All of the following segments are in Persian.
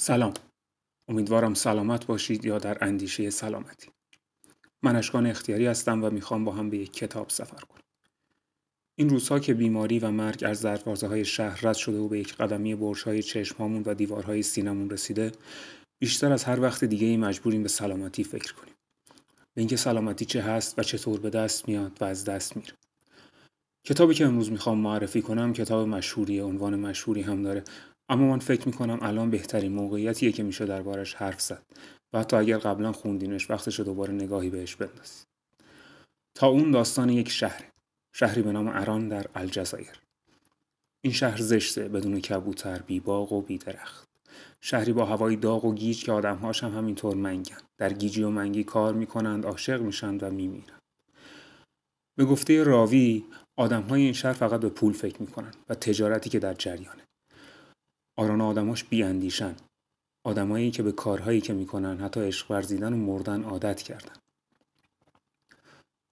سلام. امیدوارم سلامت باشید یا در اندیشه سلامتی. من اشکان اختیاری هستم و می‌خوام با هم به یک کتاب سفر کنیم این روزها که بیماری و مرگ از دروازه های شهر رد شده و به یک قدمی برش های چشم و دیوارهای سینمون رسیده بیشتر از هر وقت دیگه ای مجبوریم به سلامتی فکر کنیم. به اینکه سلامتی چه هست و چطور به دست میاد و از دست میره. کتابی که امروز می‌خوام معرفی کنم کتاب مشهوری عنوان مشهوری هم داره. اما من فکر می‌کنم الان بهترین موقعیتیه که میشه دربارش حرف زد و حتی اگر قبلا خوندینش وقتش دوباره نگاهی بهش بندازید تا اون داستان یک شهر شهری به نام اران در الجزایر. این شهر زشته بدون کبوتر بی باغ و بی درخت. شهری با هوایی داغ و گیج که آدمهاش هم همینطور منگن. در گیجی و منگی کار می‌کنند عاشق میشن و میمیرند. به گفته راوی آدمهای این شهر فقط به پول فکر می‌کنن و تجارتی که در جریانه. آران آدماش بیاندیشن. آدمایی که به کارهایی که می‌کنن حتی عشق ورزیدن و مردن عادت کردن.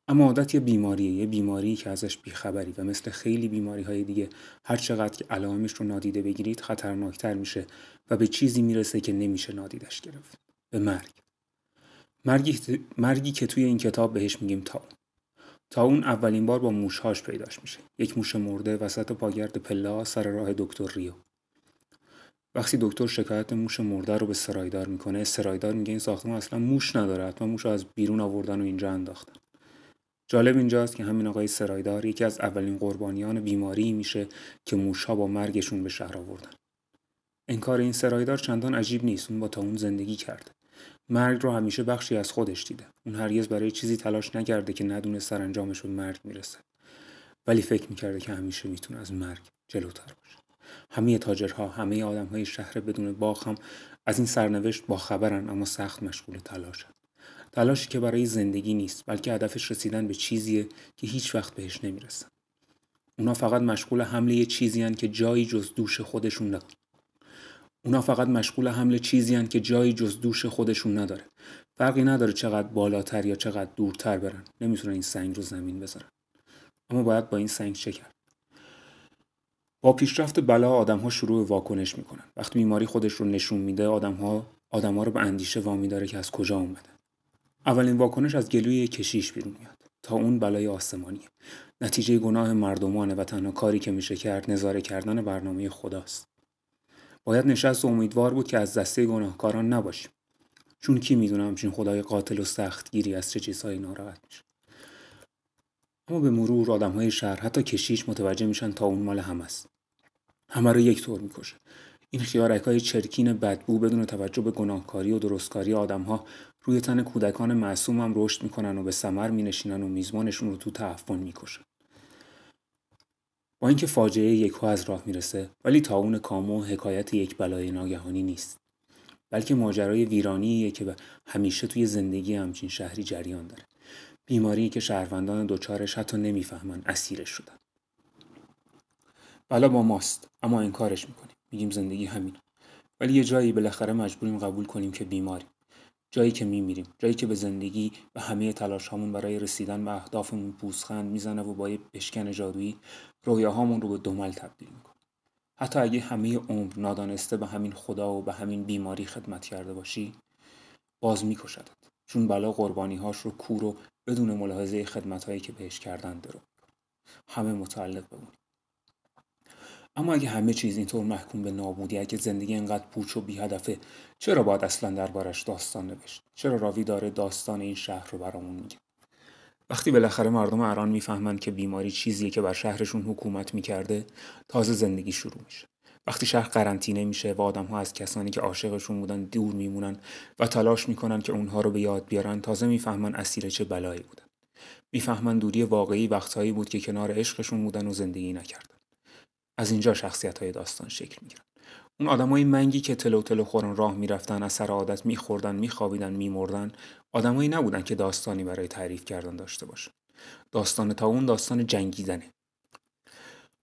اما عادت یه بیماریه یه بیماری که ازش بیخبری و مثل خیلی بیماری های دیگه هر چقدر که علائمش رو نادیده بگیرید خطرناکتر میشه و به چیزی می‌رسه که نمیشه نادیدش گرفت به مرگ. مرگی, مرگی که توی این کتاب بهش میگیم تا تا اون اولین بار با موشهاش پیداش میشه. یک موش مرده وسط پاگرد پله سر راه دکتر ریو. وقتی دکتر شکایت موش مرده رو به سرایدار می‌کنه سرایدار میگه این ساختمان اصلا موش نداره حتما موش رو از بیرون آوردن و اینجا انداختن جالب اینجاست که همین آقای سرایدار یکی از اولین قربانیان بیماری میشه که موشها با مرگشون به شهر آوردن. انکار این سرایدار چندان عجیب نیست اون با تا اون زندگی کرده. مرگ رو همیشه بخشی از خودش دیده. اون هرگز برای چیزی تلاش نکرده که ندونه سرانجامش به مرگ می‌رسه. ولی فکر می‌کرده که همیشه می‌تونه از مرگ جلوتر باشه. همه تاجرها همه آدم های شهر بدون باغ هم از این سرنوشت با خبرن اما سخت مشغول تلاشن تلاشی که برای زندگی نیست بلکه هدفش رسیدن به چیزیه که هیچ وقت بهش نمی‌رسن. اونا فقط مشغول حمله یه چیزی که جایی جز دوش خودشون نداره اونا فقط مشغول حمل چیزی که جایی جز دوش خودشون نداره. فرقی نداره چقدر بالاتر یا چقدر دورتر برن. نمی‌تونن این سنگ رو زمین بذارن. اما باید با این سنگ چه کرد با پیشرفت بلا آدم ها شروع واکنش می‌کنن. وقتی بیماری خودش رو نشون میده آدم ها آدم ها رو به اندیشه وامی داره که از کجا اومده. اولین واکنش از گلوی کشیش بیرون میاد. تا اون بلای آسمانیه نتیجه گناه مردمانه و تنها کاری که میشه کرد نظاره کردن برنامه خداست. باید نشست و امیدوار بود که از دسته گناهکاران نباشیم. چون کی می‌دونه همچین خدای قاتل و سختگیری از چه چیزهایی ناراحت میشه. اما به مرور آدم های شهر حتی کشیش متوجه میشن تا اون مال هم است. همه رو یک طور می‌کشه. این خیارک های چرکین بدبو بدون توجه به گناهکاری و درستکاری آدم ها روی تن کودکان معصوم هم رشد می‌کنن و به سمر مینشینن و میزبانشون رو تو تعفن می‌کشن. با اینکه فاجعه یکو از راه می‌رسه ولی تاون کامو حکایت یک بلای ناگهانی نیست. بلکه ماجرای ویرانیه که همیشه توی زندگی همچین شهری جریان داره. بیماری که شهروندان دوچارش حتی نمی‌فهمن اسیرش شدن. بلا با ماست اما انکارش می‌کنیم. میگیم زندگی همین. ولی یه جایی بالاخره مجبوریم قبول کنیم که بیماریم. جایی که میمیریم جایی که به زندگی و همه تلاش هامون برای رسیدن به اهدافمون پوزخند می‌زنه و با یه بشکن جادویی رویاهامون رو به دمل تبدیل می‌کنه. حتی اگه همه عمر نادانسته به همین خدا و به همین بیماری خدمت کرده باشی باز میکشدت. چون بلا قربانیهاش رو کور و بدون ملاحظه خدمتهایی که بهش کردن درو همه متعلق بمونیم اما اگه همه چیز اینطور محکوم به نابودی اگه زندگی انقدر پوچ و بی هدفه چرا باید اصلا دربارش داستان نوشت؟ چرا راوی داره داستان این شهر رو برامون میگه؟ وقتی بالاخره مردم ایران می‌فهمند که بیماری چیزیه که بر شهرشون حکومت می‌کرده تازه زندگی شروع میشه. وقتی شهر قرنطینه میشه و آدم ها از کسانی که عاشقشون بودن دور میمونن و تلاش می‌کنن که اونها رو به یاد بیارن تازه می‌فهمن اسیر چه بلایی بودن. می‌فهمن دوری واقعی وقتهایی بود که کنار عشقشون بودن و زندگی نکردن. از اینجا شخصیت های داستان شکل می‌گیرن. اون آدمای منگی که تلو تلو خورن راه می‌رفتن از سر عادت میخوردن میخوابیدن میمردن آدمایی نبودن که داستانی برای تعریف کردن داشته باشن. داستان تا اون داستان جنگیدنه.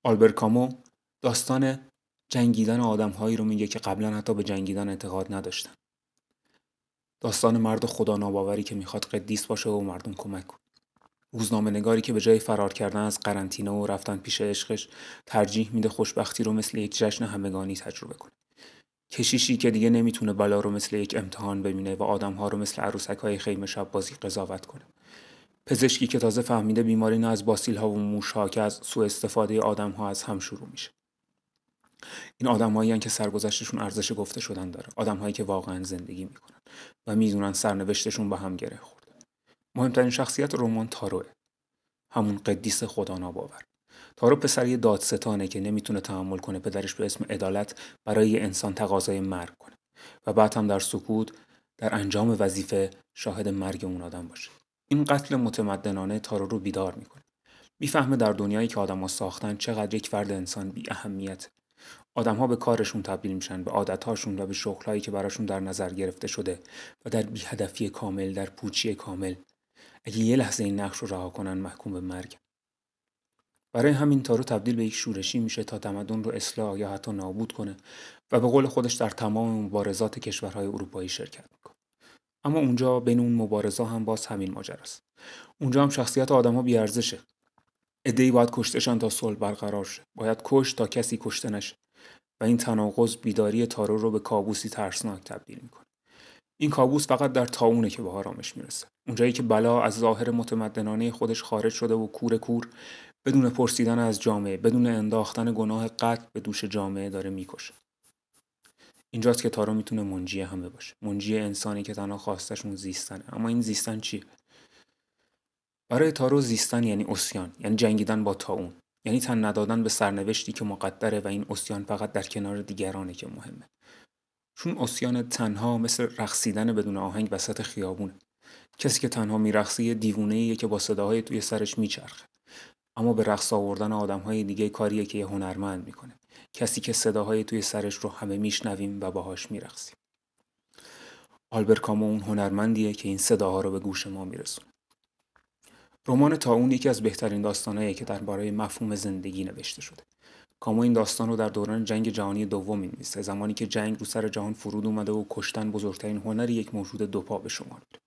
آلبر کامو داستان جنگیدن آدمهایی رو میگه که قبلا حتی به جنگیدن اعتقاد نداشتن. داستان مرد خدا ناباوری که می‌خواد قدیس باشه و مردم کمک کنه. روزنامه نگاری که به جای فرار کردن از قرنطینه و رفتن پیش عشقش ترجیح میده خوشبختی رو مثل یک جشن همگانی تجربه کنه. کشیشی که دیگه نمی‌تونه بلا رو مثل یک امتحان ببینه و آدمها رو مثل عروسک های خیمه شب بازی قضاوت کنه. پزشکی که تازه فهمیده بیماری نه از باسیل ها و موش ها که از سوء استفاده آدم ها از هم شروع میشه. این آدمایی که سرگذشتشون ارزش گفته شدن داره. آدمهایی که واقعا زندگی می‌کنن و می‌دونن سرنوشتشون به هم گره خورده. مهمترین شخصیت رمان تاروه همون قدیس خدا ناباور. تارو پسر یه دادستانه که نمی‌تونه تحمل کنه پدرش به اسم عدالت برای انسان تقاضای مرگ کنه و بعد هم در سکوت در انجام وظیفه شاهد مرگ اون آدم باشه. این قتل متمدنانه تارو رو بیدار می‌کنه. می‌فهمه در دنیایی که آدما ساختن چقدر یک فرد انسان بی اهمیت آدمها به کارشون تبدیل میشن به عادتهاشون و به شغلهایی که براشون در نظر گرفته شده و در بیهدفی کامل در پوچی کامل. اگه یه لحظه این نقش رو رها کنن محکوم به مرگ. برای همین تارو تبدیل به یک شورشی میشه تا تمدن رو اصلاح یا حتی نابود کنه و به قول خودش در تمام مبارزات کشورهای اروپایی شرکت می‌کنه. اما اونجا بین اون مبارزا هم باز همین ماجراست اونجا هم شخصیت آدمها بیارزشه. ادهی باید کشتشن تا صلح برقرار شه. باید کش تا کسی کشته نشه. این تناقض بیداری تارو رو به کابوسی ترسناک تبدیل می‌کنه. این کابوس فقط در تاونه که به آرامش می‌رسه. اونجایی که بلا از ظاهر متمدنانه خودش خارج شده و کور کور بدون پرسیدن از جامعه بدون انداختن گناه قتل به دوش جامعه داره می‌کشه. اینجاست که تارو می‌تونه منجی همه باشه. منجی انسانی که تنها خواستشون زیستنه. اما این زیستن چیه؟ برای تارو زیستن یعنی اسیان یعنی جنگیدن با تاون. یعنی تن ندادن به سرنوشتی که مقدره و این اسیان فقط در کنار دیگرانه که مهمه. چون اسیان تنها مثل رقصیدن بدون آهنگ وسط خیابونه. کسی که تنها میرقصه دیوونه که با صداهای توی سرش میچرخه. اما به رقص آوردن آدمهای دیگه کاریه که یه هنرمند می‌کنه. کسی که صداهای توی سرش رو همه میشنویم و باهاش میرقصیم. آلبر کامو اون هنرمندیه که این صداها رو به گوش ما میرسونه. رمان اون یکی از بهترین داستانهایی که درباره مفهوم زندگی نوشته شده. کامو این داستان رو در دوران جنگ جهانی دوم می‌نویسه زمانی که جنگ رو سر جهان فرود اومده و کشتن بزرگترین هنر یک موجود دوپا به شما میره.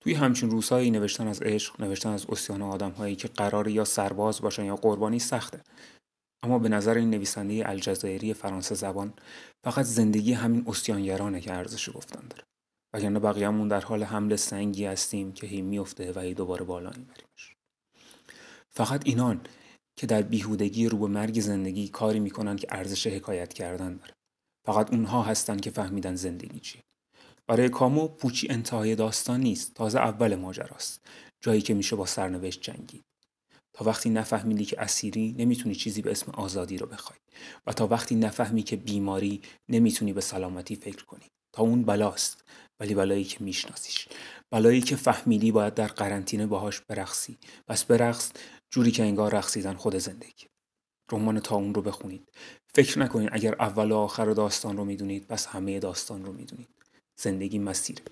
توی همچین روزهایی نوشتن از عشق نوشتن از اسیان آدم هایی که قرار یا سرباز باشن یا قربانی سخته. اما به نظر این نویسنده الجزایری فرانسه زبان فقط زندگی همین اسیانگرانه که ارزش گفتن داره. وگرنه بقیه‌مون در حال حمل سنگی هستیم که هی میفته و هی دوباره بالا میبریمش فقط اینان که در بیهودگی رو به مرگ زندگی کاری می‌کنن که ارزش حکایت کردن داره. فقط اونها هستن که فهمیدن زندگی چیه. برای کامو پوچی انتهای داستان نیست تازه اول ماجراست جایی که میشه با سرنوشت جنگید. تا وقتی نفهمیدی که اسیری نمی‌تونی چیزی به اسم آزادی رو بخوای. و تا وقتی نفهمی که بیماری نمی‌تونی به سلامتی فکر کنی. تا اون بلاست. ولی بلایی که میشناسیش. بلایی که فهمیدی باید در قرنطینه باهاش برقصی. بس برقص جوری که انگار رقصیدن خود زندگی. رمان تا اون رو بخونید. فکر نکنید اگر اول و آخر داستان رو می‌دونید بس همه داستان رو می‌دونید. زندگی مسیره